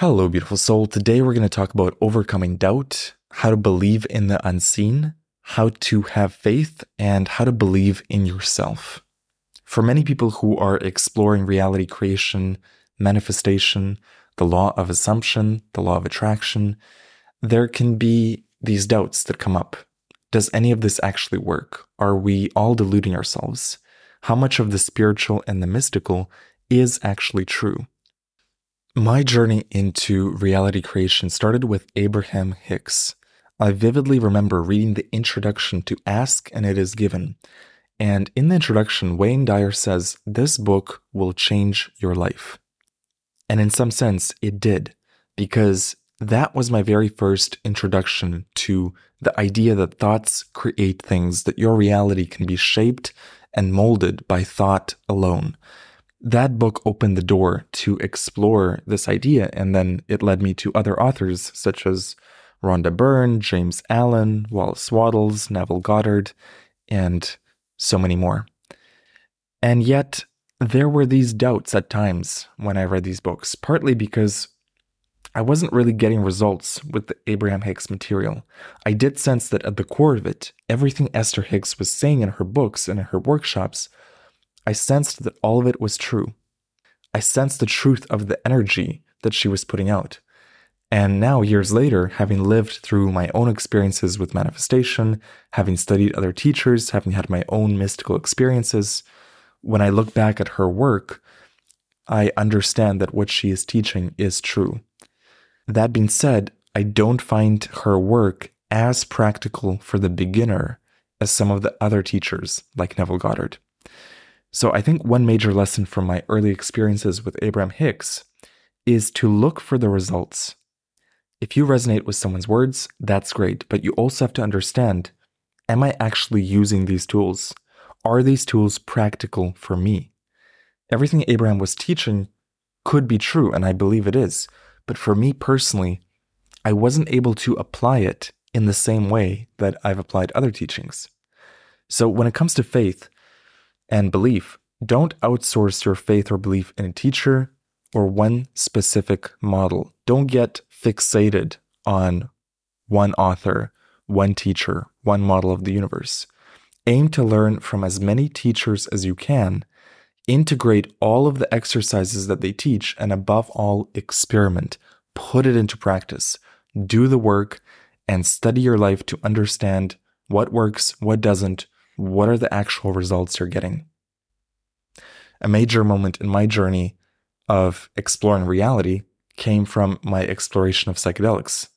Hello, beautiful soul. Today we're going to talk about overcoming doubt, how to believe in the unseen, how to have faith, and how to believe in yourself. For many people who are exploring reality creation, manifestation, the law of assumption, the law of attraction, there can be these doubts that come up. Does any of this actually work? Are we all deluding ourselves? How much of the spiritual and the mystical is actually true? My journey into reality creation started with Abraham Hicks. I vividly remember reading the introduction to Ask and It Is Given. And in the introduction, Wayne Dyer says, This book will change your life. And in some sense, it did, because that was my very first introduction to the idea that thoughts create things, that your reality can be shaped and molded by thought alone that book opened the door to explore this idea. And then it led me to other authors such as Rhonda Byrne, James Allen, Wallace Wattles, Neville Goddard, and so many more. And yet, there were these doubts at times when I read these books, partly because I wasn't really getting results with the Abraham Hicks material. I did sense that at the core of it, everything Esther Hicks was saying in her books and in her workshops I sensed that all of it was true. I sensed the truth of the energy that she was putting out. And now, years later, having lived through my own experiences with manifestation, having studied other teachers, having had my own mystical experiences, when I look back at her work, I understand that what she is teaching is true. That being said, I don't find her work as practical for the beginner as some of the other teachers, like Neville Goddard. So I think one major lesson from my early experiences with Abraham Hicks is to look for the results. If you resonate with someone's words, that's great, but you also have to understand am I actually using these tools? Are these tools practical for me? Everything Abraham was teaching could be true, and I believe it is. But for me personally, I wasn't able to apply it in the same way that I've applied other teachings. So when it comes to faith, and belief. Don't outsource your faith or belief in a teacher or one specific model. Don't get fixated on one author, one teacher, one model of the universe. Aim to learn from as many teachers as you can. Integrate all of the exercises that they teach, and above all, experiment. Put it into practice. Do the work and study your life to understand what works, what doesn't, what are the actual results you're getting? A major moment in my journey of exploring reality came from my exploration of psychedelics.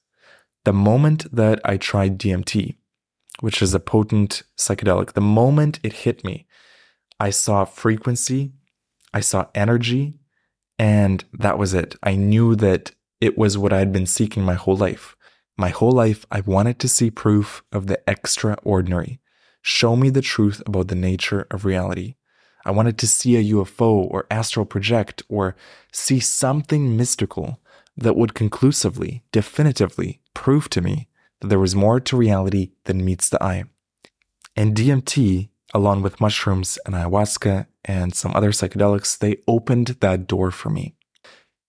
The moment that I tried DMT, which is a potent psychedelic, the moment it hit me, I saw frequency, I saw energy, and that was it. I knew that it was what I had been seeking my whole life. My whole life, I wanted to see proof of the extraordinary. Show me the truth about the nature of reality. I wanted to see a UFO or astral project or see something mystical that would conclusively, definitively prove to me that there was more to reality than meets the eye. And DMT, along with mushrooms and ayahuasca and some other psychedelics, they opened that door for me.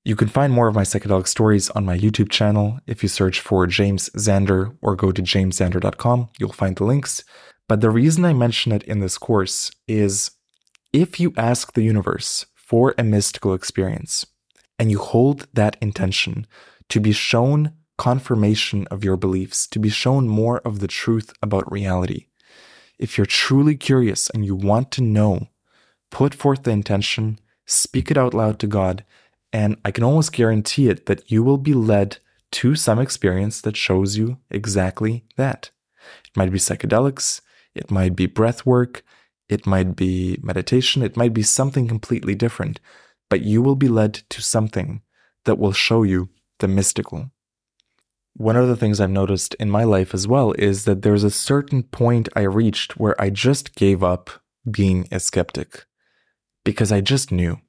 You can find more of my psychedelic stories on my YouTube channel. If you search for James Xander or go to jamesxander.com, you'll find the links. But the reason I mention it in this course is if you ask the universe for a mystical experience and you hold that intention to be shown confirmation of your beliefs, to be shown more of the truth about reality, if you're truly curious and you want to know, put forth the intention, speak it out loud to God, and I can almost guarantee it that you will be led to some experience that shows you exactly that. It might be psychedelics, it might be breath work. It might be meditation. It might be something completely different. But you will be led to something that will show you the mystical. One of the things I've noticed in my life as well is that there's a certain point I reached where I just gave up being a skeptic because I just knew.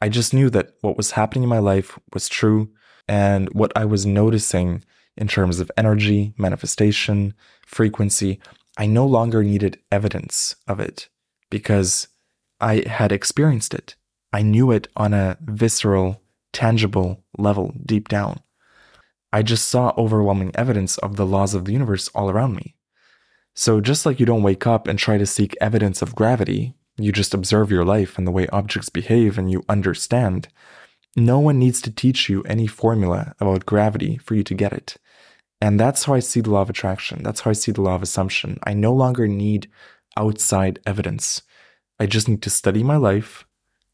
I just knew that what was happening in my life was true and what I was noticing in terms of energy, manifestation, frequency, I no longer needed evidence of it because I had experienced it. I knew it on a visceral tangible level deep down. I just saw overwhelming evidence of the laws of the universe all around me. So, just like you don't wake up and try to seek evidence of gravity, you just observe your life and the way objects behave and you understand. No one needs to teach you any formula about gravity for you to get it. And that's how I see the law of attraction. That's how I see the law of assumption. I no longer need outside evidence. I just need to study my life,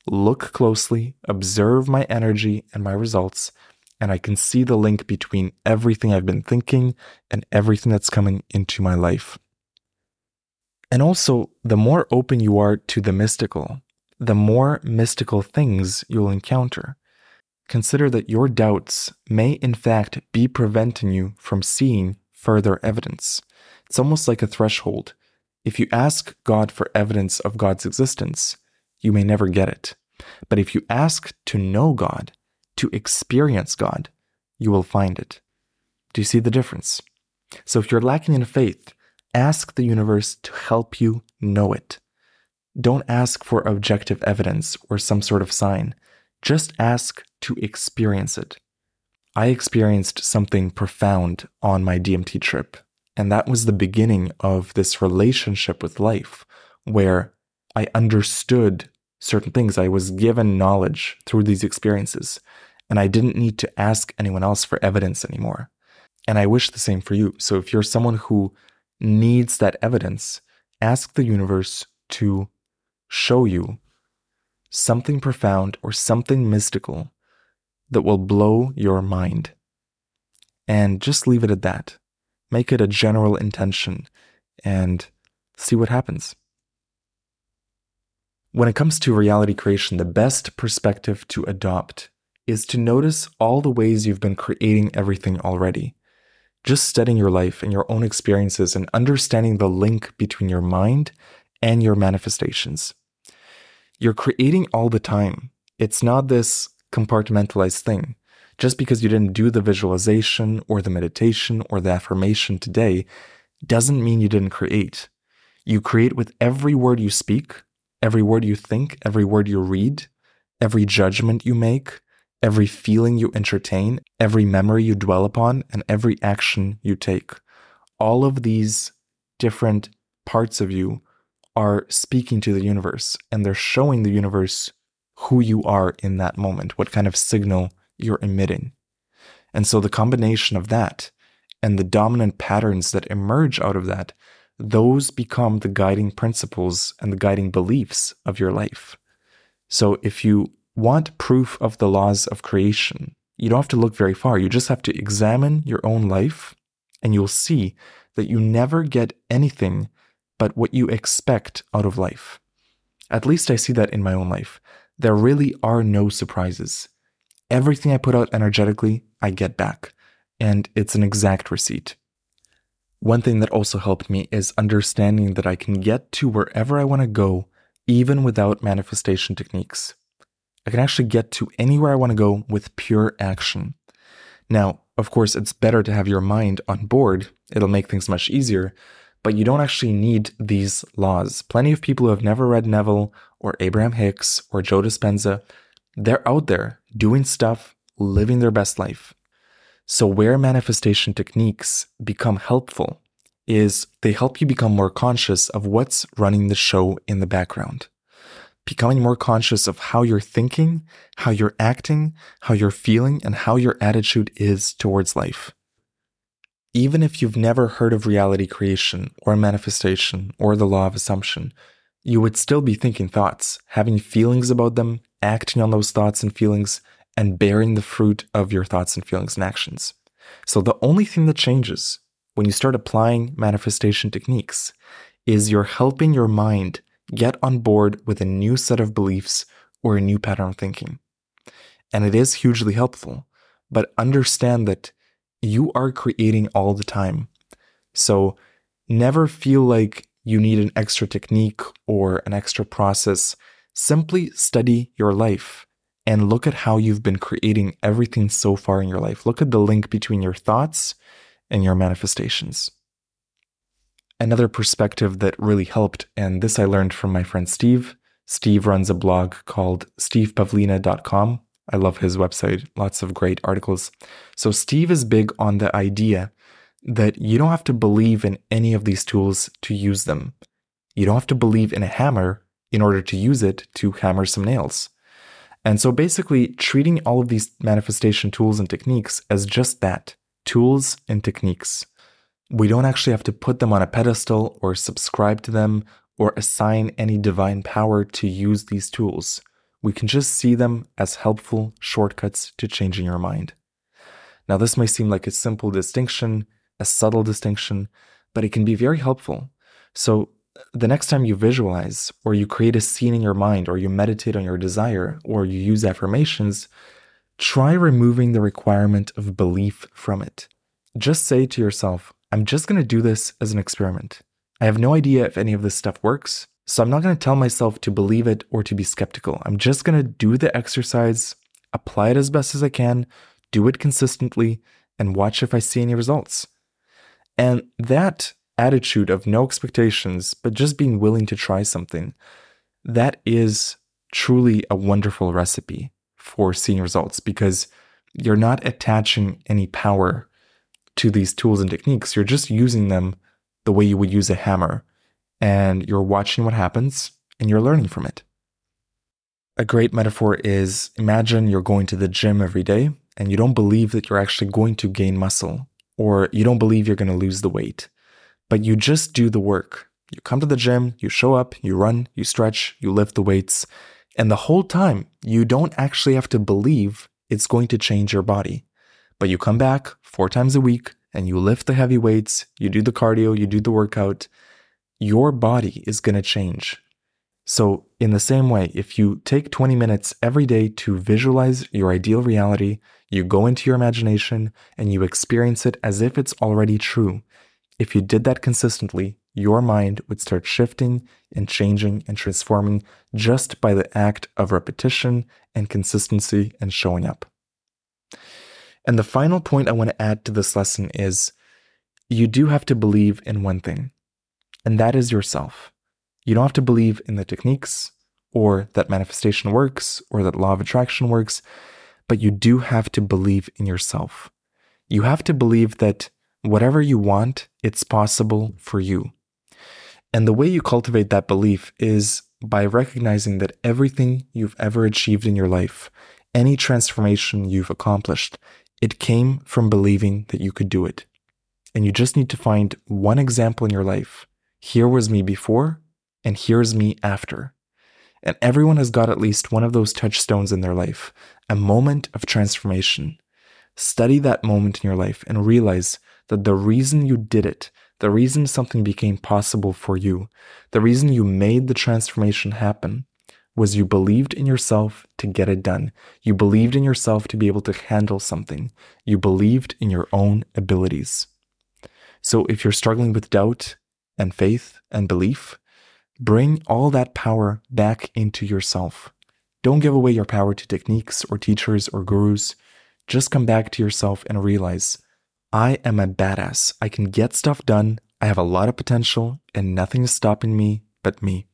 look closely, observe my energy and my results, and I can see the link between everything I've been thinking and everything that's coming into my life. And also, the more open you are to the mystical, the more mystical things you'll encounter. Consider that your doubts may, in fact, be preventing you from seeing further evidence. It's almost like a threshold. If you ask God for evidence of God's existence, you may never get it. But if you ask to know God, to experience God, you will find it. Do you see the difference? So if you're lacking in faith, ask the universe to help you know it. Don't ask for objective evidence or some sort of sign. Just ask to experience it. I experienced something profound on my DMT trip, and that was the beginning of this relationship with life where I understood certain things. I was given knowledge through these experiences, and I didn't need to ask anyone else for evidence anymore. And I wish the same for you. So if you're someone who needs that evidence, ask the universe to show you something profound or something mystical that will blow your mind. And just leave it at that. Make it a general intention and see what happens. When it comes to reality creation, the best perspective to adopt is to notice all the ways you've been creating everything already. Just studying your life and your own experiences and understanding the link between your mind and your manifestations. You're creating all the time. It's not this compartmentalized thing. Just because you didn't do the visualization or the meditation or the affirmation today doesn't mean you didn't create. You create with every word you speak, every word you think, every word you read, every judgment you make, every feeling you entertain, every memory you dwell upon, and every action you take. All of these different parts of you are speaking to the universe and they're showing the universe who you are in that moment, what kind of signal you're emitting. And so the combination of that and the dominant patterns that emerge out of that, those become the guiding principles and the guiding beliefs of your life. So if you want proof of the laws of creation, you don't have to look very far. You just have to examine your own life, and you'll see that you never get anything but what you expect out of life. At least I see that in my own life. There really are no surprises. Everything I put out energetically, I get back, and it's an exact receipt. One thing that also helped me is understanding that I can get to wherever I want to go, even without manifestation techniques. I can actually get to anywhere I want to go with pure action. Now, of course, it's better to have your mind on board, it'll make things much easier, but you don't actually need these laws. Plenty of people who have never read Neville or Abraham Hicks or Joe Dispenza, they're out there doing stuff, living their best life. So, where manifestation techniques become helpful is they help you become more conscious of what's running the show in the background becoming more conscious of how you're thinking, how you're acting, how you're feeling, and how your attitude is towards life. Even if you've never heard of reality creation or manifestation or the law of assumption, you would still be thinking thoughts, having feelings about them, acting on those thoughts and feelings, and bearing the fruit of your thoughts and feelings and actions. So the only thing that changes when you start applying manifestation techniques is you're helping your mind get on board with a new set of beliefs or a new pattern of thinking. And it is hugely helpful, but understand that you are creating all the time. So never feel like you need an extra technique or an extra process. Simply study your life and look at how you've been creating everything so far in your life. Look at the link between your thoughts and your manifestations another perspective that really helped, and this I learned from my friend Steve. Steve runs a blog called stevepavlina.com. I love his website, lots of great articles. So, Steve is big on the idea that you don't have to believe in any of these tools to use them. You don't have to believe in a hammer in order to use it to hammer some nails. And so, basically, treating all of these manifestation tools and techniques as just that tools and techniques. We don't actually have to put them on a pedestal or subscribe to them or assign any divine power to use these tools. We can just see them as helpful shortcuts to changing your mind. Now, this may seem like a simple distinction, a subtle distinction, but it can be very helpful. So, the next time you visualize, or you create a scene in your mind, or you meditate on your desire, or you use affirmations, try removing the requirement of belief from it. Just say to yourself, I'm just going to do this as an experiment. I have no idea if any of this stuff works, so I'm not going to tell myself to believe it or to be skeptical. I'm just going to do the exercise, apply it as best as I can, do it consistently, and watch if I see any results. And that attitude of no expectations, but just being willing to try something, that is truly a wonderful recipe for seeing results because you're not attaching any power to these tools and techniques. You're just using them the way you would use a hammer, and you're watching what happens and you're learning from it. A great metaphor is imagine you're going to the gym every day and you don't believe that you're actually going to gain muscle or you don't believe you're going to lose the weight, but you just do the work. You come to the gym, you show up, you run, you stretch, you lift the weights, and the whole time you don't actually have to believe it's going to change your body. But you come back four times a week and you lift the heavy weights, you do the cardio, you do the workout, your body is going to change. So, in the same way, if you take 20 minutes every day to visualize your ideal reality, you go into your imagination and you experience it as if it's already true. If you did that consistently, your mind would start shifting and changing and transforming just by the act of repetition and consistency and showing up. And the final point I want to add to this lesson is you do have to believe in one thing, and that is yourself. You don't have to believe in the techniques or that manifestation works or that law of attraction works, but you do have to believe in yourself. You have to believe that whatever you want, it's possible for you. And the way you cultivate that belief is by recognizing that everything you've ever achieved in your life, any transformation you've accomplished, it came from believing that you could do it. And you just need to find one example in your life. Here was me before, and here's me after. And everyone has got at least one of those touchstones in their life, a moment of transformation. Study that moment in your life and realize that the reason you did it, the reason something became possible for you, the reason you made the transformation happen was you believed in yourself to get it done. You believed in yourself to be able to handle something. You believed in your own abilities. So if you're struggling with doubt and faith and belief, bring all that power back into yourself. Don't give away your power to techniques or teachers or gurus. Just come back to yourself and realize I am a badass. I can get stuff done. I have a lot of potential and nothing is stopping me but me.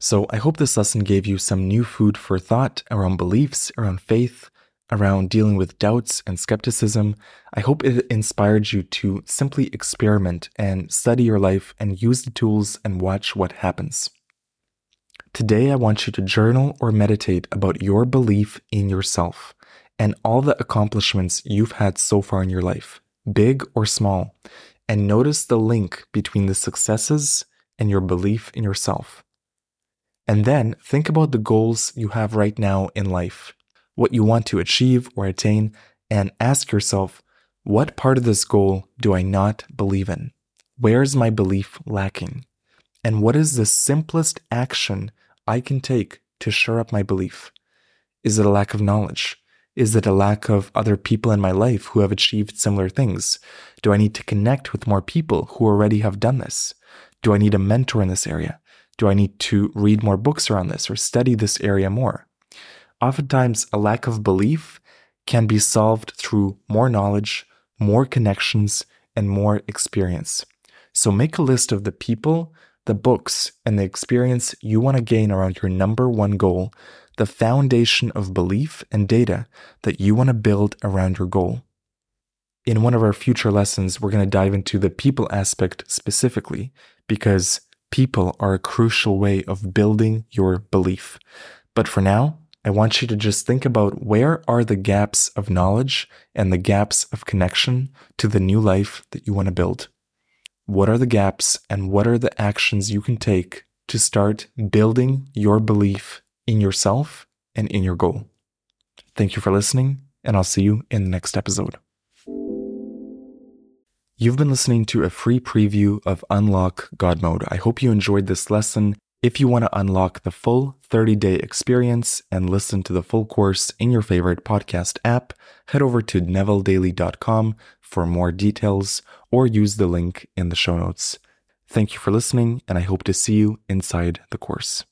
So I hope this lesson gave you some new food for thought around beliefs, around faith, around dealing with doubts and skepticism. I hope it inspired you to simply experiment and study your life and use the tools and watch what happens. Today, I want you to journal or meditate about your belief in yourself and all the accomplishments you've had so far in your life, big or small, and notice the link between the successes and your belief in yourself. And then think about the goals you have right now in life, what you want to achieve or attain, and ask yourself, what part of this goal do I not believe in? Where is my belief lacking? And what is the simplest action I can take to shore up my belief? Is it a lack of knowledge? Is it a lack of other people in my life who have achieved similar things? Do I need to connect with more people who already have done this? Do I need a mentor in this area? Do I need to read more books around this or study this area more? Oftentimes, a lack of belief can be solved through more knowledge, more connections, and more experience. So make a list of the people, the books, and the experience you want to gain around your number one goal, the foundation of belief and data that you want to build around your goal. In one of our future lessons, we're going to dive into the people aspect specifically because people are a crucial way of building your belief. But for now, I want you to just think about where are the gaps of knowledge and the gaps of connection to the new life that you want to build. What are the gaps and what are the actions you can take to start building your belief in yourself and in your goal? Thank you for listening, and I'll see you in the next episode. You've been listening to a free preview of Unlock God Mode. I hope you enjoyed this lesson. If you want to unlock the full 30 day experience and listen to the full course in your favorite podcast app, head over to nevilledaily.com for more details or use the link in the show notes. Thank you for listening, and I hope to see you inside the course.